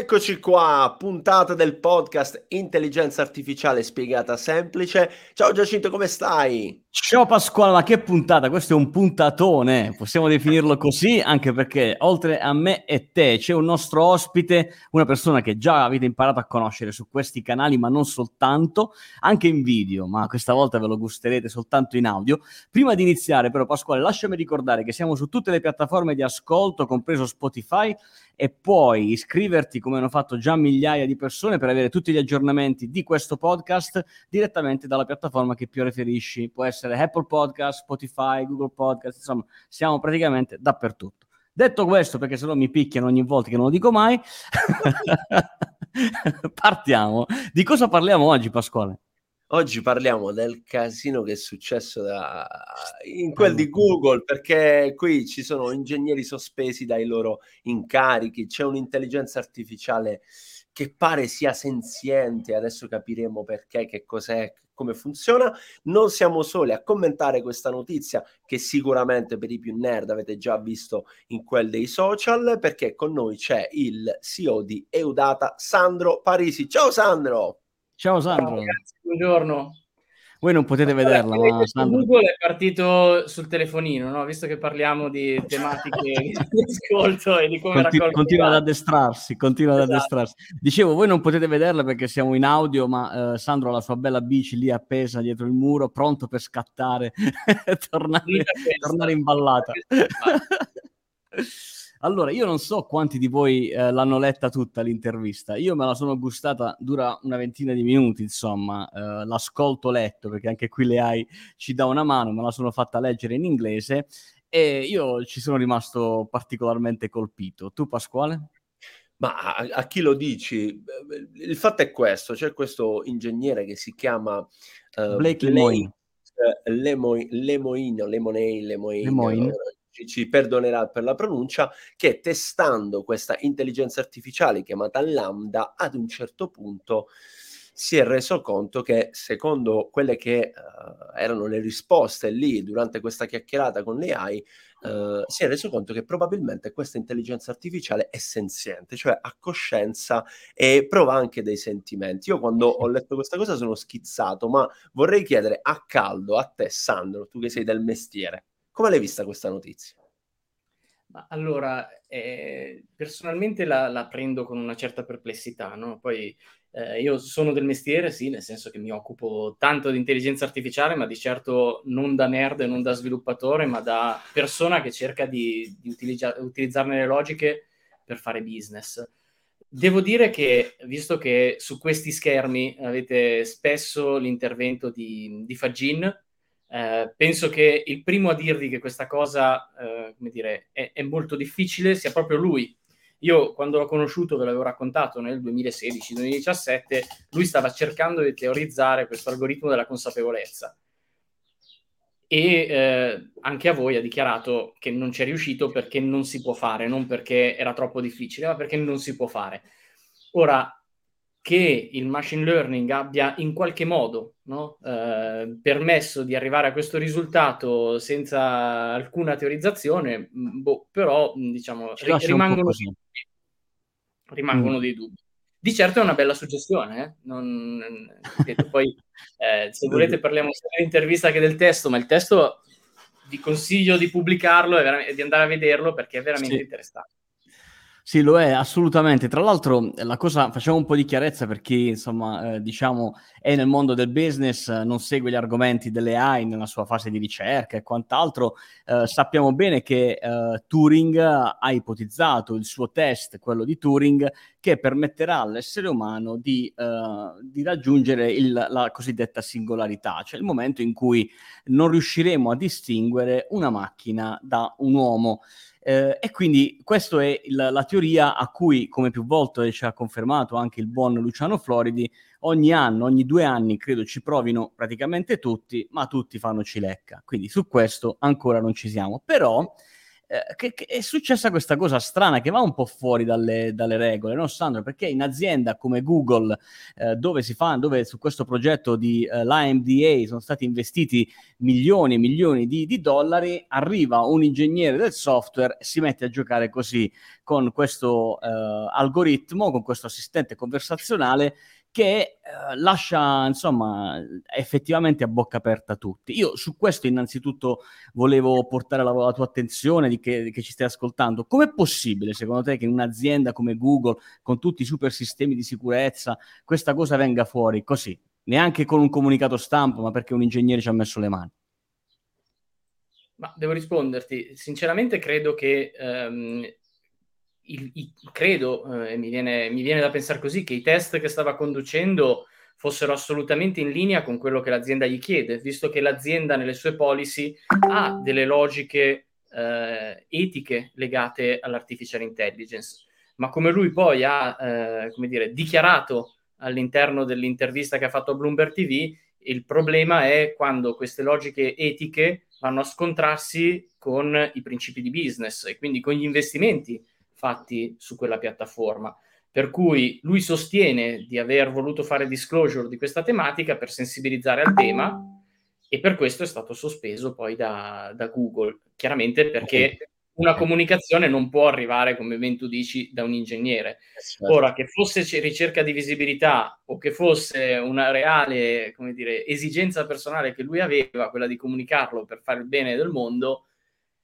Eccoci qua, puntata del podcast Intelligenza Artificiale Spiegata Semplice. Ciao Giacinto, come stai? Ciao Pasquale, ma che puntata? Questo è un puntatone, possiamo definirlo così, anche perché oltre a me e te c'è un nostro ospite, una persona che già avete imparato a conoscere su questi canali, ma non soltanto, anche in video, ma questa volta ve lo gusterete soltanto in audio. Prima di iniziare però Pasquale, lasciami ricordare che siamo su tutte le piattaforme di ascolto, compreso Spotify, e puoi iscriverti come hanno fatto già migliaia di persone per avere tutti gli aggiornamenti di questo podcast direttamente dalla piattaforma che più preferisci. Può essere Apple Podcast, Spotify, Google Podcast, insomma, siamo praticamente dappertutto. Detto questo, perché se no mi picchiano ogni volta che non lo dico mai, partiamo. Di cosa parliamo oggi, Pasquale? Oggi parliamo del casino che è successo da... in quel di Google, perché qui ci sono ingegneri sospesi dai loro incarichi, c'è un'intelligenza artificiale che pare sia senziente, adesso capiremo perché, che cos'è, come funziona. Non siamo soli a commentare questa notizia che sicuramente per i più nerd avete già visto in quel dei social, perché con noi c'è il CEO di Eudata, Sandro Parisi. Ciao Sandro! Ciao Sandro. Ciao, ragazzi, buongiorno. Voi non potete allora, vederla, ma Sandro... Google è partito sul telefonino, no? visto che parliamo di tematiche di ascolto e di come Conti- raccogliere. Continua ad addestrarsi, continua esatto. ad addestrarsi. Dicevo, voi non potete vederla perché siamo in audio, ma eh, Sandro ha la sua bella bici lì appesa dietro il muro, pronto per scattare tornare, tornare imballata. Allora, io non so quanti di voi eh, l'hanno letta tutta l'intervista. Io me la sono gustata, dura una ventina di minuti, insomma, eh, l'ascolto letto, perché anche qui le AI ci dà una mano, me la sono fatta leggere in inglese e io ci sono rimasto particolarmente colpito. Tu, Pasquale? Ma a, a chi lo dici? Il fatto è questo, c'è questo ingegnere che si chiama uh, Blake Lemoine. Lemoine, Lemoine, Lemoine, Lemoine, Lemoine ci perdonerà per la pronuncia, che testando questa intelligenza artificiale chiamata Lambda, ad un certo punto si è reso conto che secondo quelle che uh, erano le risposte lì durante questa chiacchierata con le AI, uh, si è reso conto che probabilmente questa intelligenza artificiale è senziente, cioè ha coscienza e prova anche dei sentimenti. Io quando ho letto questa cosa sono schizzato, ma vorrei chiedere a caldo a te, Sandro, tu che sei del mestiere, come l'hai vista questa notizia? Allora, eh, personalmente la, la, prendo con una certa perplessità, no? Poi eh, io sono del mestiere, sì, nel senso che mi occupo tanto di intelligenza artificiale, ma di certo non da nerd non da sviluppatore, ma da persona che cerca di, di utilizza- utilizzarne le logiche per fare business. Devo dire che, visto che su questi schermi avete spesso l'intervento di, di Fagin, eh, penso che il primo a dirvi che questa cosa, eh, come dire, è, è, molto difficile sia proprio lui. Io quando l'ho conosciuto, ve l'avevo raccontato nel 2016-2017, lui stava cercando di teorizzare questo algoritmo della consapevolezza e eh, anche a voi ha dichiarato che non c'è riuscito perché non si può fare, non perché era troppo difficile, ma perché non si può fare. Ora, che il machine learning abbia in qualche modo no, eh, permesso di arrivare a questo risultato senza alcuna teorizzazione, boh, però diciamo ri- rimangono, rimangono mm. dei dubbi. Di certo è una bella suggestione, eh? non, detto, poi eh, se volete parliamo sia dell'intervista che del testo, ma il testo vi consiglio di pubblicarlo e di andare a vederlo perché è veramente sì. interessante. Sì, lo è assolutamente. Tra l'altro, la cosa facciamo un po' di chiarezza per chi, insomma, eh, diciamo, è nel mondo del business, eh, non segue gli argomenti delle AI nella sua fase di ricerca e quant'altro. Eh, sappiamo bene che eh, Turing ha ipotizzato il suo test, quello di Turing, che permetterà all'essere umano di, eh, di raggiungere il, la cosiddetta singolarità, cioè il momento in cui non riusciremo a distinguere una macchina da un uomo. Eh, e quindi questa è il, la teoria a cui, come più volte ci ha confermato anche il buon Luciano Floridi, ogni anno, ogni due anni, credo ci provino praticamente tutti, ma tutti fanno cilecca. Quindi su questo ancora non ci siamo. Però eh, che, che è successa questa cosa strana che va un po' fuori dalle, dalle regole, no Sandro? Perché in azienda come Google, eh, dove fa, dove su questo progetto di eh, l'AMDA sono stati investiti milioni e milioni di, di, dollari, arriva un ingegnere del software e si mette a giocare così con questo eh, algoritmo, con questo assistente conversazionale che eh, lascia insomma effettivamente a bocca aperta tutti. Io su questo innanzitutto volevo portare la, la tua attenzione di che, che ci stai ascoltando. Com'è possibile secondo te che in un'azienda come Google, con tutti i super sistemi di sicurezza, questa cosa venga fuori così? Neanche con un comunicato stampa, ma perché un ingegnere ci ha messo le mani. Ma devo risponderti, sinceramente credo che ehm, il, il, credo, eh, mi, viene, mi viene da pensare così, che i test che stava conducendo fossero assolutamente in linea con quello che l'azienda gli chiede, visto che l'azienda nelle sue policy ha delle logiche eh, etiche legate all'artificial intelligence. Ma come lui poi ha eh, come dire, dichiarato all'interno dell'intervista che ha fatto a Bloomberg TV, il problema è quando queste logiche etiche vanno a scontrarsi con i principi di business e quindi con gli investimenti fatti su quella piattaforma. Per cui lui sostiene di aver voluto fare disclosure di questa tematica per sensibilizzare al tema e per questo è stato sospeso poi da, da Google, chiaramente perché una comunicazione non può arrivare, come ben tu dici, da un ingegnere. Certo. Ora, che fosse ricerca di visibilità o che fosse una reale, come dire, esigenza personale che lui aveva, quella di comunicarlo per fare il bene del mondo,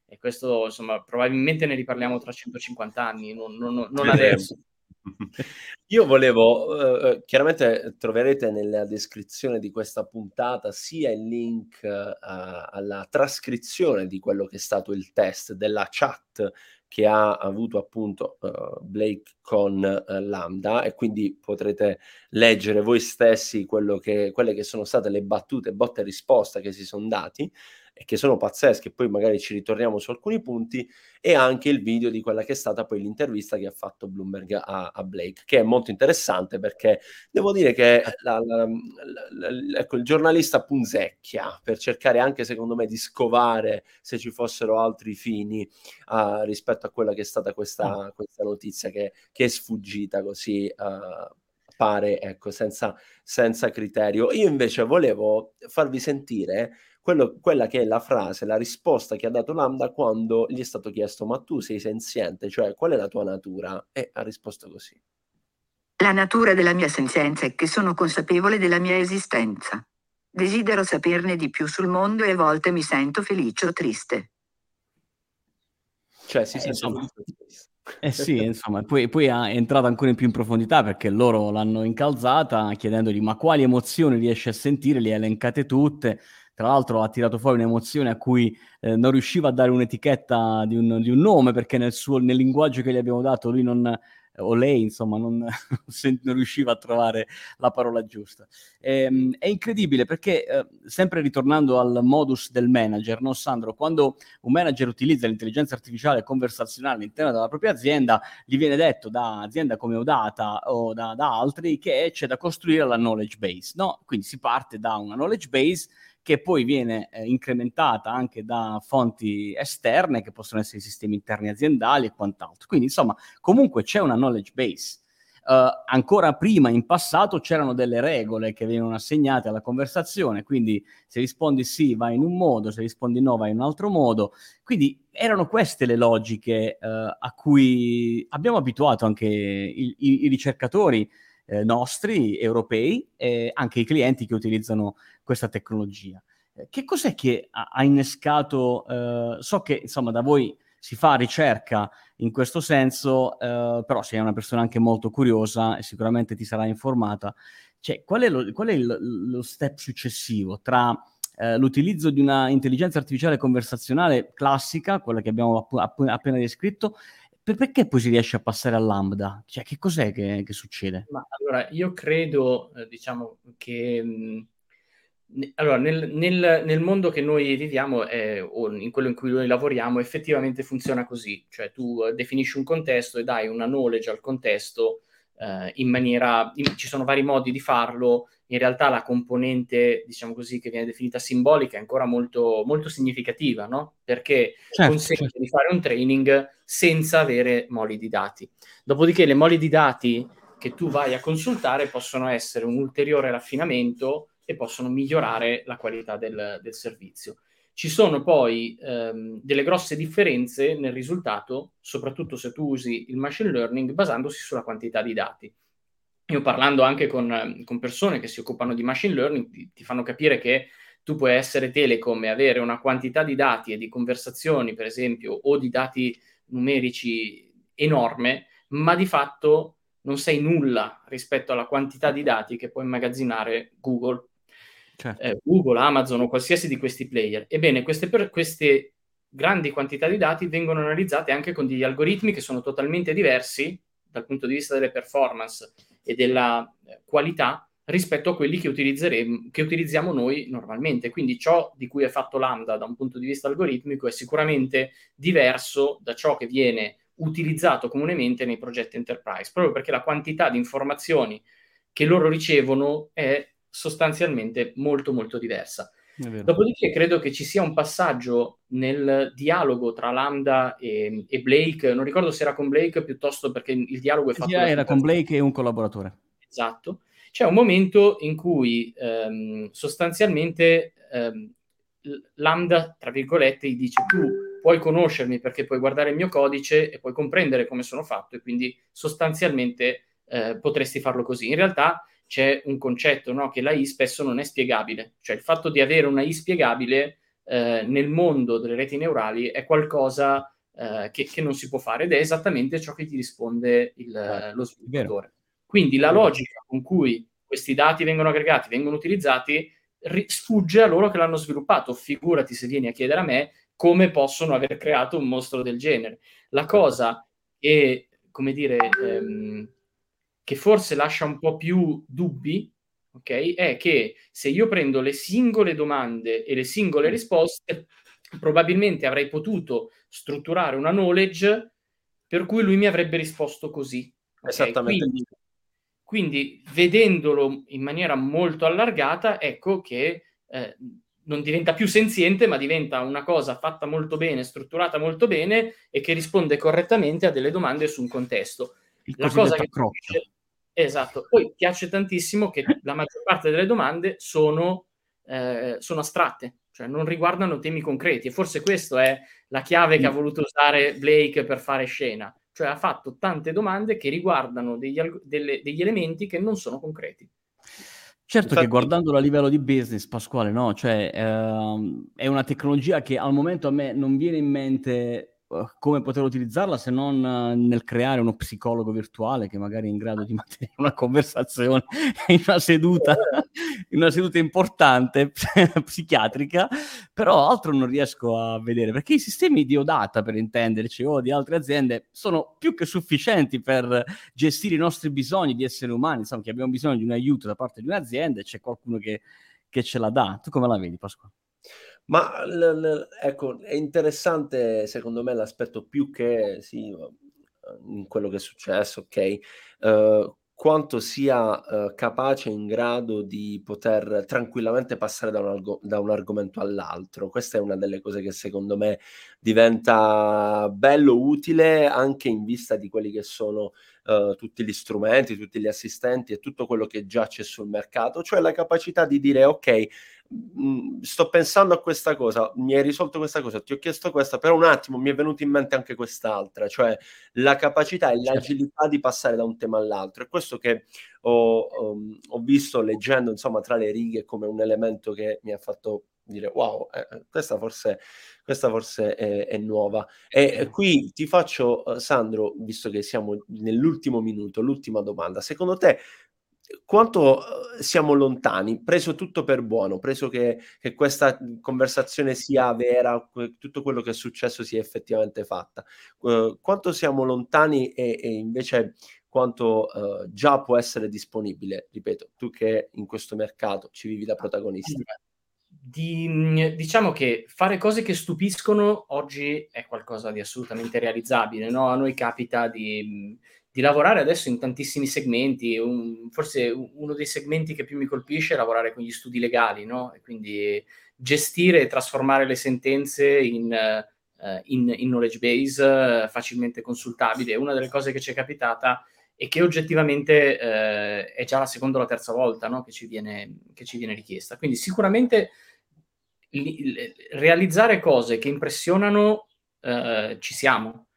e questo, insomma, probabilmente ne riparliamo tra 150 anni, non, non, non adesso. Io volevo, eh, eh, chiaramente troverete nella descrizione di questa puntata sia il link eh, alla trascrizione di quello che è stato il test della chat che ha avuto appunto uh, Blake con uh, Lambda e quindi potrete leggere voi stessi che, quelle che sono state le battute, botte e risposta che si sono dati e che sono pazzesche, poi magari ci ritorniamo su alcuni punti, e anche il video di quella che è stata poi l'intervista che ha fatto Bloomberg a, a Blake, che è molto interessante perché devo dire che la, la, la, ecco, il giornalista punzecchia per cercare anche secondo me di scovare se ci fossero altri fini uh, rispetto a quella che è stata questa, ah. questa notizia che, che, è sfuggita così. Uh, pare ecco senza, senza criterio io invece volevo farvi sentire quello, quella che è la frase, la risposta che ha dato Lambda quando gli è stato chiesto ma tu sei senziente, cioè qual è la tua natura? E ha risposto così. La natura della mia senzienza è che sono consapevole della mia esistenza. Desidero saperne di più sul mondo e a volte mi sento felice o triste. Cioè, si eh, insomma, eh sì, insomma, poi, poi è entrato ancora in più in profondità perché loro l'hanno incalzata chiedendogli ma quali emozioni riesce a sentire, le elencate tutte, tra l'altro ha tirato fuori un'emozione a cui eh, non riusciva a dare un'etichetta di un, di un nome perché nel, suo, nel linguaggio che gli abbiamo dato lui non, o lei, insomma, non, non, riusciva a trovare la parola giusta. E, ehm, è incredibile perché, eh, sempre ritornando al modus del manager, no Sandro? Quando un manager utilizza l'intelligenza artificiale conversazionale all'interno della propria azienda, gli viene detto da azienda come Odata o da, da altri che c'è da costruire la knowledge base, no? Quindi si parte da una knowledge base che poi viene eh, incrementata anche da fonti esterne, che possono essere i sistemi interni aziendali e quant'altro. Quindi, insomma, comunque c'è una knowledge base. Uh, ancora prima, in passato, c'erano delle regole che venivano assegnate alla conversazione, quindi se rispondi sì vai in un modo, se rispondi no vai in un altro modo. Quindi erano queste le logiche uh, a cui abbiamo abituato anche i, i, i ricercatori eh, nostri, europei, e anche i clienti che utilizzano questa tecnologia. Eh, che cos'è che ha, innescato? Eh, so che insomma da voi si fa ricerca in questo senso, eh, però sei una persona anche molto curiosa e sicuramente ti sarà informata. Cioè, qual è lo, qual è il, lo step successivo tra eh, l'utilizzo di una intelligenza artificiale conversazionale classica, quella che abbiamo app- app- appena descritto, perché poi si riesce a passare al lambda? Cioè, che cos'è che, che succede? Ma allora, io credo, eh, diciamo, che mh, allora, nel, nel, nel, mondo che noi viviamo eh, o in quello in cui noi lavoriamo, effettivamente funziona così, cioè tu definisci un contesto e dai una knowledge al contesto eh, in maniera, in, ci sono vari modi di farlo, in realtà la componente, diciamo così, che viene definita simbolica è ancora molto, molto significativa, no? Perché certo, consente certo. di fare un training senza avere moli di dati. Dopodiché le moli di dati che tu vai a consultare possono essere un ulteriore raffinamento e possono migliorare la qualità del, del servizio. Ci sono poi ehm, delle grosse differenze nel risultato, soprattutto se tu usi il machine learning basandosi sulla quantità di dati. Io parlando anche con, con persone che si occupano di machine learning, ti, ti, fanno capire che tu puoi essere telecom e avere una quantità di dati e di conversazioni, per esempio, o di dati numerici enorme, ma di fatto non sei nulla rispetto alla quantità di dati che può immagazzinare Google certo. eh, Google, Amazon o qualsiasi di questi player. Ebbene, queste, per, queste grandi quantità di dati vengono analizzate anche con degli algoritmi che sono totalmente diversi dal punto di vista delle performance e della eh, qualità rispetto a quelli che, che utilizziamo noi normalmente. Quindi ciò di cui è fatto Lambda da un punto di vista algoritmico è sicuramente diverso da ciò che viene utilizzato comunemente nei progetti enterprise, proprio perché la quantità di informazioni che loro ricevono è sostanzialmente molto molto diversa. Dopodiché credo che ci sia un passaggio nel dialogo tra Lambda e, e, Blake, non ricordo se era con Blake piuttosto perché il dialogo è fatto... Sì, era con Blake e un collaboratore. Esatto. C'è un momento in cui ehm, sostanzialmente ehm, Lambda, tra virgolette, gli dice tu puoi conoscermi perché puoi guardare il mio codice e puoi comprendere come sono fatto e quindi sostanzialmente eh, potresti farlo così. In realtà c'è un concetto no? che la I spesso non è spiegabile, cioè il fatto di avere una I spiegabile eh, nel mondo delle reti neurali è qualcosa eh, che, che, non si può fare ed è esattamente ciò che ti risponde il, eh, lo sviluppatore. Quindi la logica con cui questi dati vengono aggregati, vengono utilizzati, ri- sfugge a loro che l'hanno sviluppato. Figurati se vieni a chiedere a me come possono aver creato un mostro del genere. La cosa che, come dire, ehm, che forse lascia un po' più dubbi, ok? È che se io prendo le singole domande e le singole mm. risposte, probabilmente avrei potuto strutturare una knowledge per cui lui mi avrebbe risposto così. Okay? Esattamente. Quindi, quindi, vedendolo in maniera molto allargata, ecco che eh, non diventa più senziente, ma diventa una cosa fatta molto bene, strutturata molto bene e che risponde correttamente a delle domande su un contesto. Il la cosa che piace, Esatto, poi piace tantissimo che la maggior parte delle domande sono, eh, sono astratte, cioè non riguardano temi concreti e forse questa è la chiave che ha voluto usare Blake per fare scena, cioè ha fatto tante domande che riguardano degli, delle, degli elementi che non sono concreti. Certo Infatti... che guardandolo a livello di business, Pasquale, no? Cioè, ehm, è una tecnologia che al momento a me non viene in mente come poter utilizzarla se non eh, nel creare uno psicologo virtuale che magari è in grado di mantenere una conversazione in una seduta, in una seduta importante psichiatrica, però altro non riesco a vedere perché i sistemi di Odata, per intenderci, o di altre aziende sono più che sufficienti per gestire i nostri bisogni di esseri umani, insomma, che abbiamo bisogno di un aiuto da parte di un'azienda e c'è qualcuno che, che ce la dà. Tu come la vedi, Pasquale? Ma l l ecco, è interessante secondo me l'aspetto più che sì, in quello che è successo, okay, uhm, quanto sia, uhm, capace in grado di poter tranquillamente passare da un algo da un argomento all'altro. Questa è una delle cose che secondo me diventa bello utile anche in vista di quelli che sono, uhm, tutti gli strumenti, tutti gli assistenti e tutto quello che già c'è sul mercato, cioè la capacità di dire: "Okay, Mhmm, sto pensando a questa cosa, mi hai risolto questa cosa, ti ho chiesto questa, però un attimo mi è venuta in mente anche quest'altra, cioè la capacità e certo. l'agilità di passare da un tema all'altro. È questo che ho, ho, ho visto leggendo, insomma, tra le righe come un elemento che mi ha fatto dire wow, eh, eh questa forse, questa forse è, è nuova. E eh, qui ti faccio, uh, Sandro, visto che siamo nell'ultimo minuto, l'ultima domanda. Secondo te quanto uhm, siamo lontani, preso tutto per buono, preso che, che, questa conversazione sia vera, tutto quello che è successo sia effettivamente fatta, uh, quanto siamo lontani e, e invece quanto uh, già può essere disponibile, ripeto, tu che in questo mercato ci vivi da protagonista. Di, mhmm, diciamo che fare cose che stupiscono oggi è qualcosa di assolutamente realizzabile, no? A noi capita di mhmm, di lavorare adesso in tantissimi segmenti. Un, forse uno dei segmenti che più mi colpisce è lavorare con gli studi legali, no? Quindi gestire e trasformare le sentenze in, uh, in, in knowledge base uh, facilmente consultabile. Una delle cose che ci è capitata e che oggettivamente uh, è già la seconda o la terza volta no? che, ci viene, che, ci viene, richiesta. Quindi sicuramente realizzare cose che impressionano ci siamo.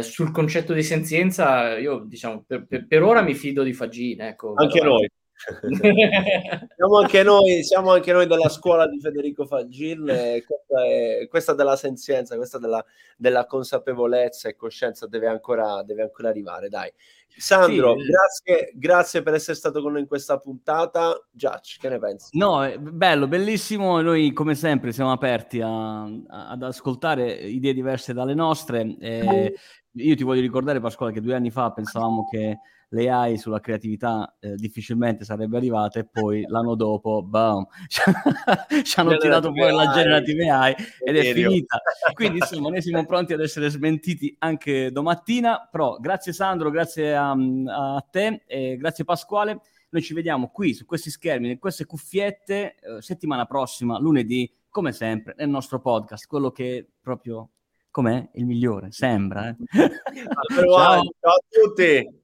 sul concetto di senzienza, io diciamo per, per, per ora mi fido di Fagin. Ecco, Anche noi siamo, anche noi, siamo anche noi della scuola di Federico Fagil, questa, è, questa della senzienza, questa della, della, consapevolezza e coscienza deve ancora, deve ancora arrivare, dai. Sandro, sì. grazie, grazie, per essere stato con noi in questa puntata. Judge, che ne pensi? No, bello, bellissimo. Noi, come sempre, siamo aperti a, a, ad ascoltare idee diverse dalle nostre. Eh, io ti voglio ricordare, Pasquale, che due anni fa pensavamo che l'AI sulla creatività eh, difficilmente sarebbe arrivata e poi l'anno dopo, boom, ci hanno tirato fuori la generative AI ed è finita. Quindi insomma noi siamo pronti ad essere smentiti anche domattina, però grazie Sandro, grazie a, a te e grazie Pasquale. Noi ci vediamo qui su questi schermi, in queste cuffiette, eh, settimana prossima, lunedì, come sempre, nel nostro podcast, quello che proprio com'è il migliore, sembra. Eh? ciao. ciao a tutti.